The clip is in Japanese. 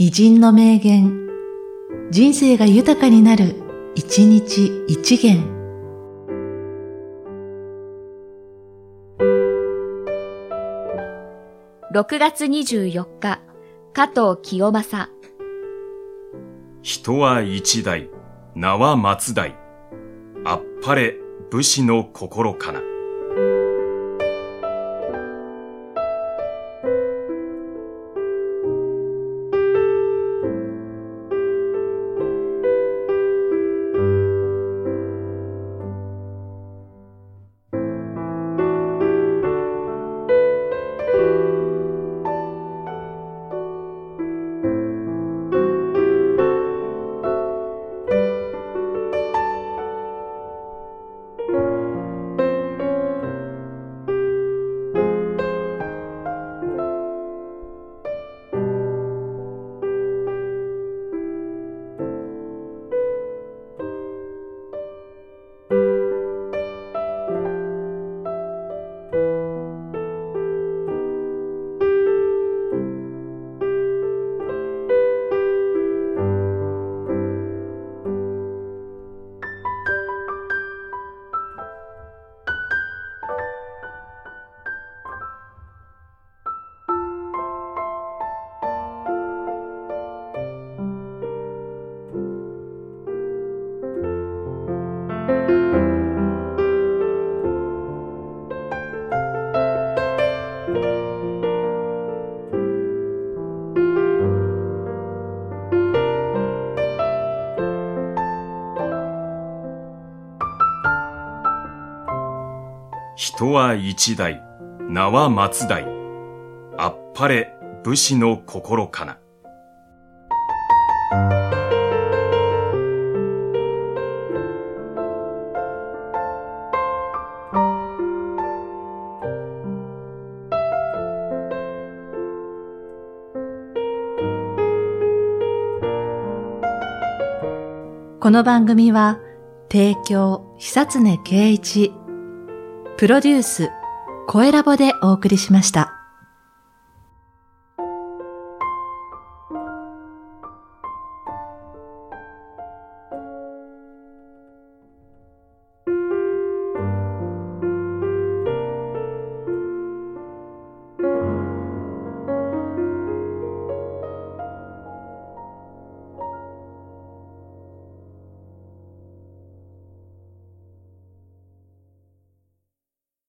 偉人の名言、人生が豊かになる、一日一元。6月24日、加藤清正。人は一代、名は松代。あっぱれ武士の心かな。人は一代、名は松代。あっぱれ武士の心かな。この番組は、提供、久常圭一、プロデュース、声ラボでお送りしました。